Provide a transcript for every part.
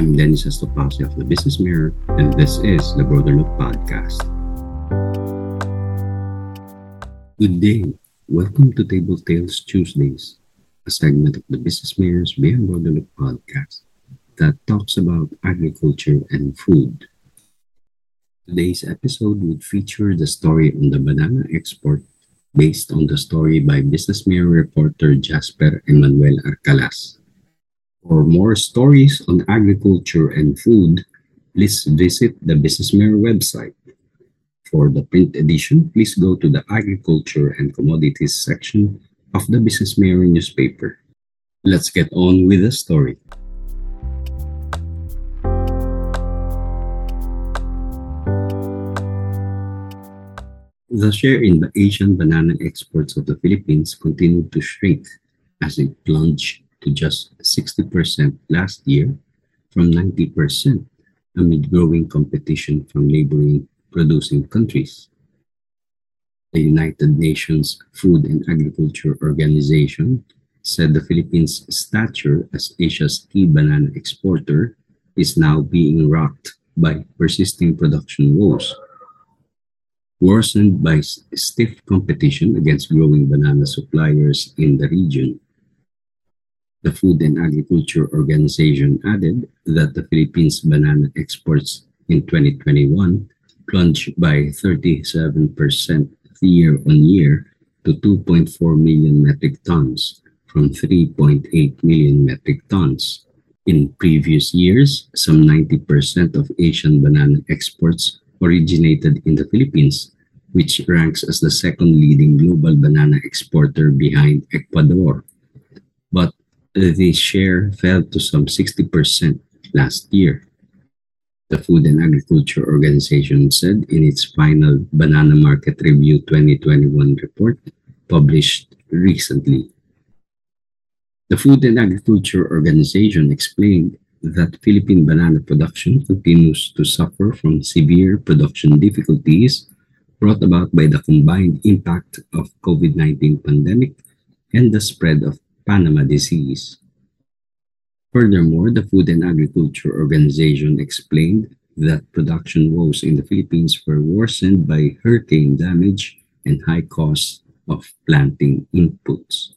I'm Dennis Estopasi of the Business Mirror, and this is the Broader Look Podcast. Good day. Welcome to Table Tales Tuesdays, a segment of the Business Mirror's Beyond Broader Look podcast that talks about agriculture and food. Today's episode would feature the story on the banana export based on the story by Business Mirror reporter Jasper Emmanuel Arcalas. For more stories on agriculture and food, please visit the Business Mirror website. For the print edition, please go to the Agriculture and Commodities section of the Business Mirror newspaper. Let's get on with the story. The share in the Asian banana exports of the Philippines continued to shrink as it plunged to just 60% last year from 90% amid growing competition from neighboring producing countries. The United Nations Food and Agriculture Organization said the Philippines' stature as Asia's key banana exporter is now being rocked by persisting production woes, worsened by stiff competition against growing banana suppliers in the region. The Food and Agriculture Organization added that the Philippines' banana exports in 2021 plunged by 37% year on year to 2.4 million metric tons from 3.8 million metric tons. In previous years, some 90% of Asian banana exports originated in the Philippines, which ranks as the second leading global banana exporter behind Ecuador. The share fell to some 60% last year. The Food and Agriculture Organization said in its final Banana Market Review 2021 report published recently. The Food and Agriculture Organization explained that Philippine banana production continues to suffer from severe production difficulties brought about by the combined impact of COVID-19 pandemic and the spread of Panama disease. Furthermore, the Food and Agriculture Organization explained that production woes in the Philippines were worsened by hurricane damage and high costs of planting inputs.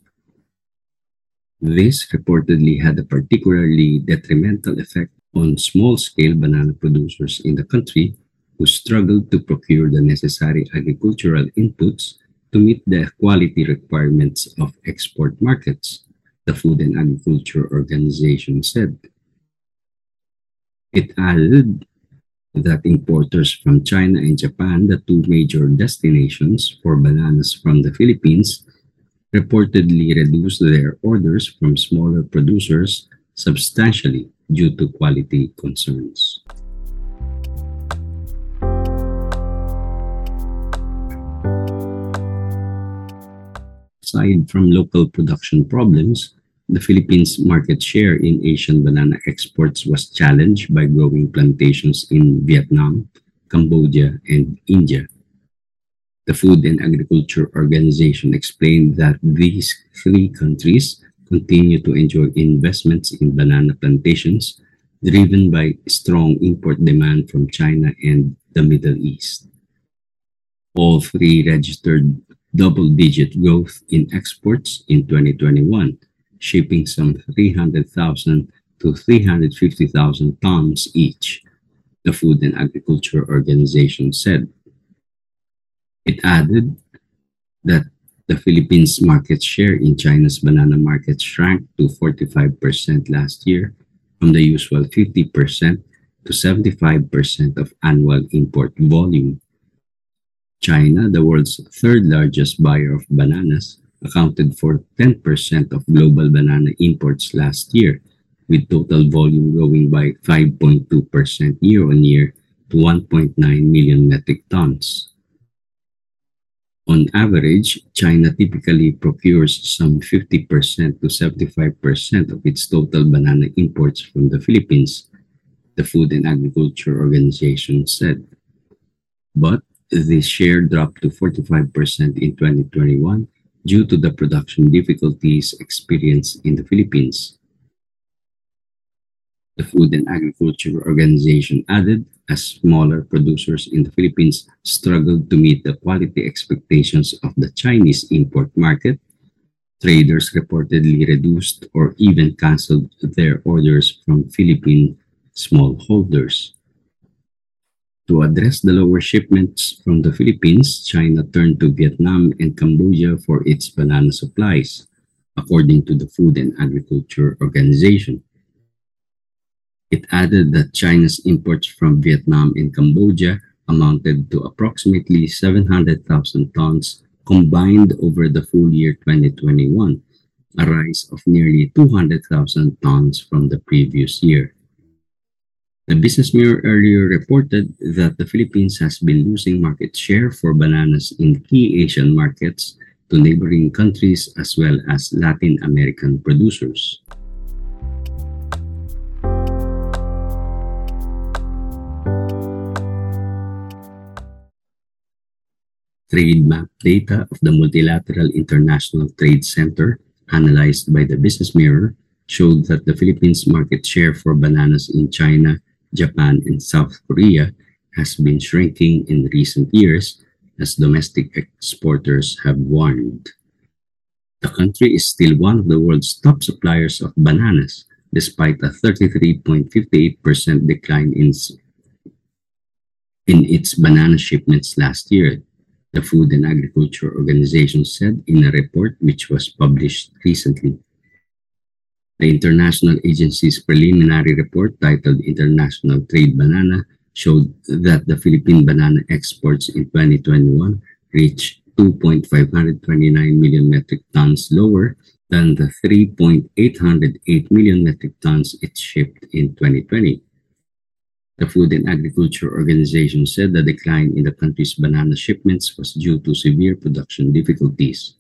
This reportedly had a particularly detrimental effect on small-scale banana producers in the country who struggled to procure the necessary agricultural inputs to meet the quality requirements of export markets, the Food and Agriculture Organization said. It added that importers from China and Japan, the two major destinations for bananas from the Philippines, reportedly reduced their orders from smaller producers substantially due to quality concerns. Aside from local production problems, the Philippines' market share in Asian banana exports was challenged by growing plantations in Vietnam, Cambodia, and India. The Food and Agriculture Organization explained that these three countries continue to enjoy investments in banana plantations driven by strong import demand from China and the Middle East. All three registered double-digit growth in exports in 2021, shipping some 300,000 to 350,000 tons each, the Food and Agriculture Organization said. It added that the Philippines' market share in China's banana market shrank to 45% last year from the usual 50% to 75% of annual import volume. China, the world's third largest buyer of bananas, accounted for 10% of global banana imports last year, with total volume growing by 5.2% year on year to 1.9 million metric tons. On average, China typically procures some 50% to 75% of its total banana imports from the Philippines, the Food and Agriculture Organization said. But this share dropped to 45% in 2021 due to the production difficulties experienced in the Philippines. The Food and Agriculture Organization added, as smaller producers in the Philippines struggled to meet the quality expectations of the Chinese import market, traders reportedly reduced or even canceled their orders from Philippine smallholders. To address the lower shipments from the Philippines, China turned to Vietnam and Cambodia for its banana supplies, according to the Food and Agriculture Organization. It added that China's imports from Vietnam and Cambodia amounted to approximately 700,000 tons combined over the full year 2021, a rise of nearly 200,000 tons from the previous year. The Business Mirror earlier reported that the Philippines has been losing market share for bananas in key Asian markets to neighboring countries as well as Latin American producers. Trade map data of the Multilateral International Trade Center analyzed by the Business Mirror showed that the Philippines market share for bananas in China Japan, and South Korea has been shrinking in recent years as domestic exporters have warned. The country is still one of the world's top suppliers of bananas, despite a 33.58% decline in, in its banana shipments last year, the Food and Agriculture Organization said in a report which was published recently. The international agency's preliminary report titled International Trade Banana showed that the Philippine banana exports in 2021 reached 2.529 million metric tons lower than the 3.808 million metric tons it shipped in 2020. The Food and Agriculture Organization said the decline in the country's banana shipments was due to severe production difficulties.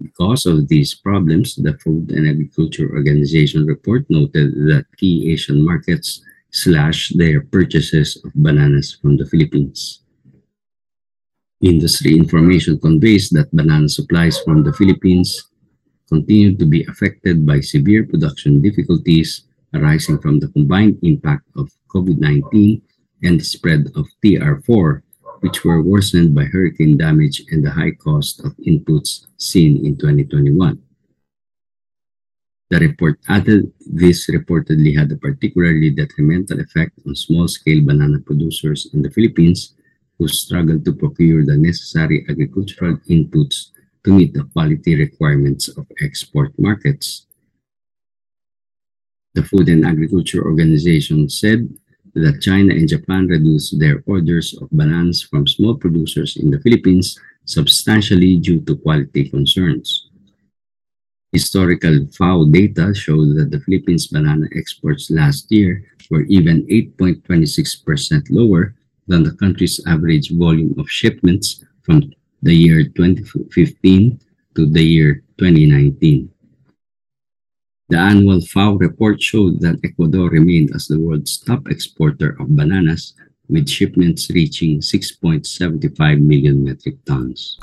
Because of these problems, the Food and Agriculture Organization report noted that key Asian markets slashed their purchases of bananas from the Philippines. Industry information conveys that banana supplies from the Philippines continue to be affected by severe production difficulties arising from the combined impact of COVID-19 and the spread of TR4 which were worsened by hurricane damage and the high cost of inputs seen in 2021. The report added this reportedly had a particularly detrimental effect on small-scale banana producers in the Philippines who struggled to procure the necessary agricultural inputs to meet the quality requirements of export markets. The Food and Agriculture Organization said that China and Japan reduced their orders of bananas from small producers in the Philippines substantially due to quality concerns. Historical FAO data show that the Philippines banana exports last year were even 8.26% lower than the country's average volume of shipments from the year 2015 to the year 2019. The annual FAO report showed that Ecuador remained as the world's top exporter of bananas, with shipments reaching 6.75 million metric tons.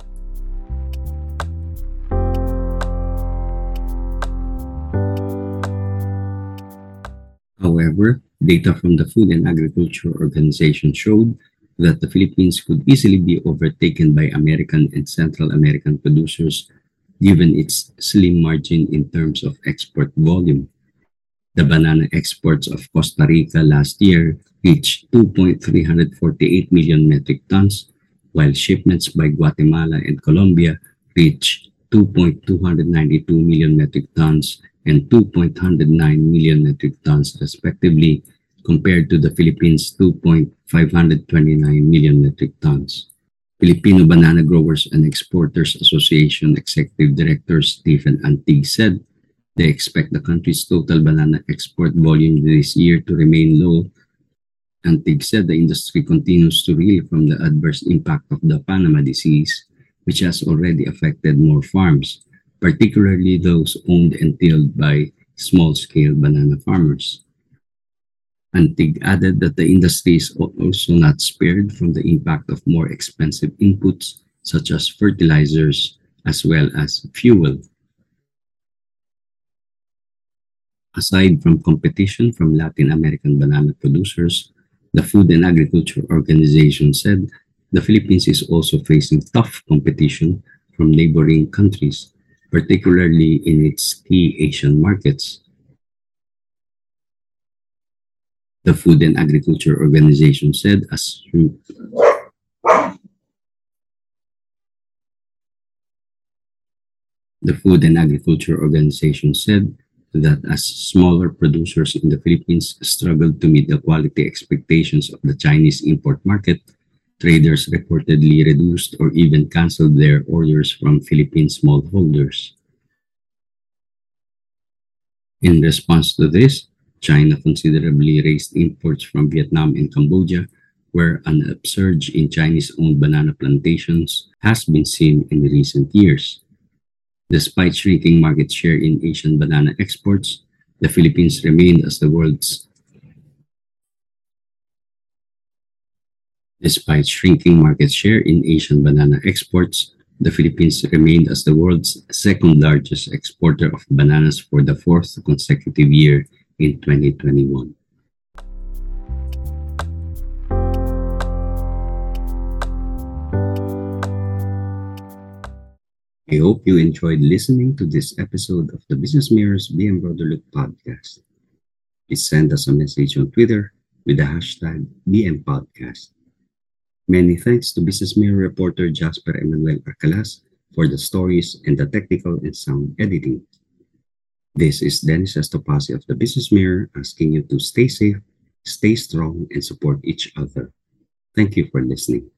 However, data from the Food and Agriculture Organization showed that the Philippines could easily be overtaken by American and Central American producers given its slim margin in terms of export volume. The banana exports of Costa Rica last year reached 2.348 million metric tons, while shipments by Guatemala and Colombia reached 2.292 million metric tons and 2.109 million metric tons respectively compared to the Philippines 2.529 million metric tons. Filipino Banana Growers and Exporters Association Executive Director Stephen Antig said they expect the country's total banana export volume this year to remain low. Antig said the industry continues to reel from the adverse impact of the Panama disease, which has already affected more farms, particularly those owned and tilled by small-scale banana farmers. Antig added that the industry is also not spared from the impact of more expensive inputs such as fertilizers as well as fuel. Aside from competition from Latin American banana producers, the Food and Agriculture Organization said the Philippines is also facing tough competition from neighboring countries, particularly in its key Asian markets. The Food and Agriculture Organization said as The Food and Agriculture Organization said that as smaller producers in the Philippines struggled to meet the quality expectations of the Chinese import market, traders reportedly reduced or even canceled their orders from Philippine smallholders. In response to this, China considerably raised imports from Vietnam and Cambodia, where an upsurge in Chinese-owned banana plantations has been seen in recent years. Despite shrinking market share in Asian banana exports, the Philippines remained as the world's Despite shrinking market share in Asian banana exports, the Philippines remained as the world's second largest exporter of bananas for the fourth consecutive year in 2021. I hope you enjoyed listening to this episode of the Business Mirror's BM Broader Look podcast. Please send us a message on Twitter with the hashtag BM Podcast. Many thanks to Business Mirror reporter Jasper Emmanuel Arcalas for the stories and the technical and sound editing. This is Dennis Estopasi of the Business Mirror asking you to stay safe, stay strong, and support each other. Thank you for listening.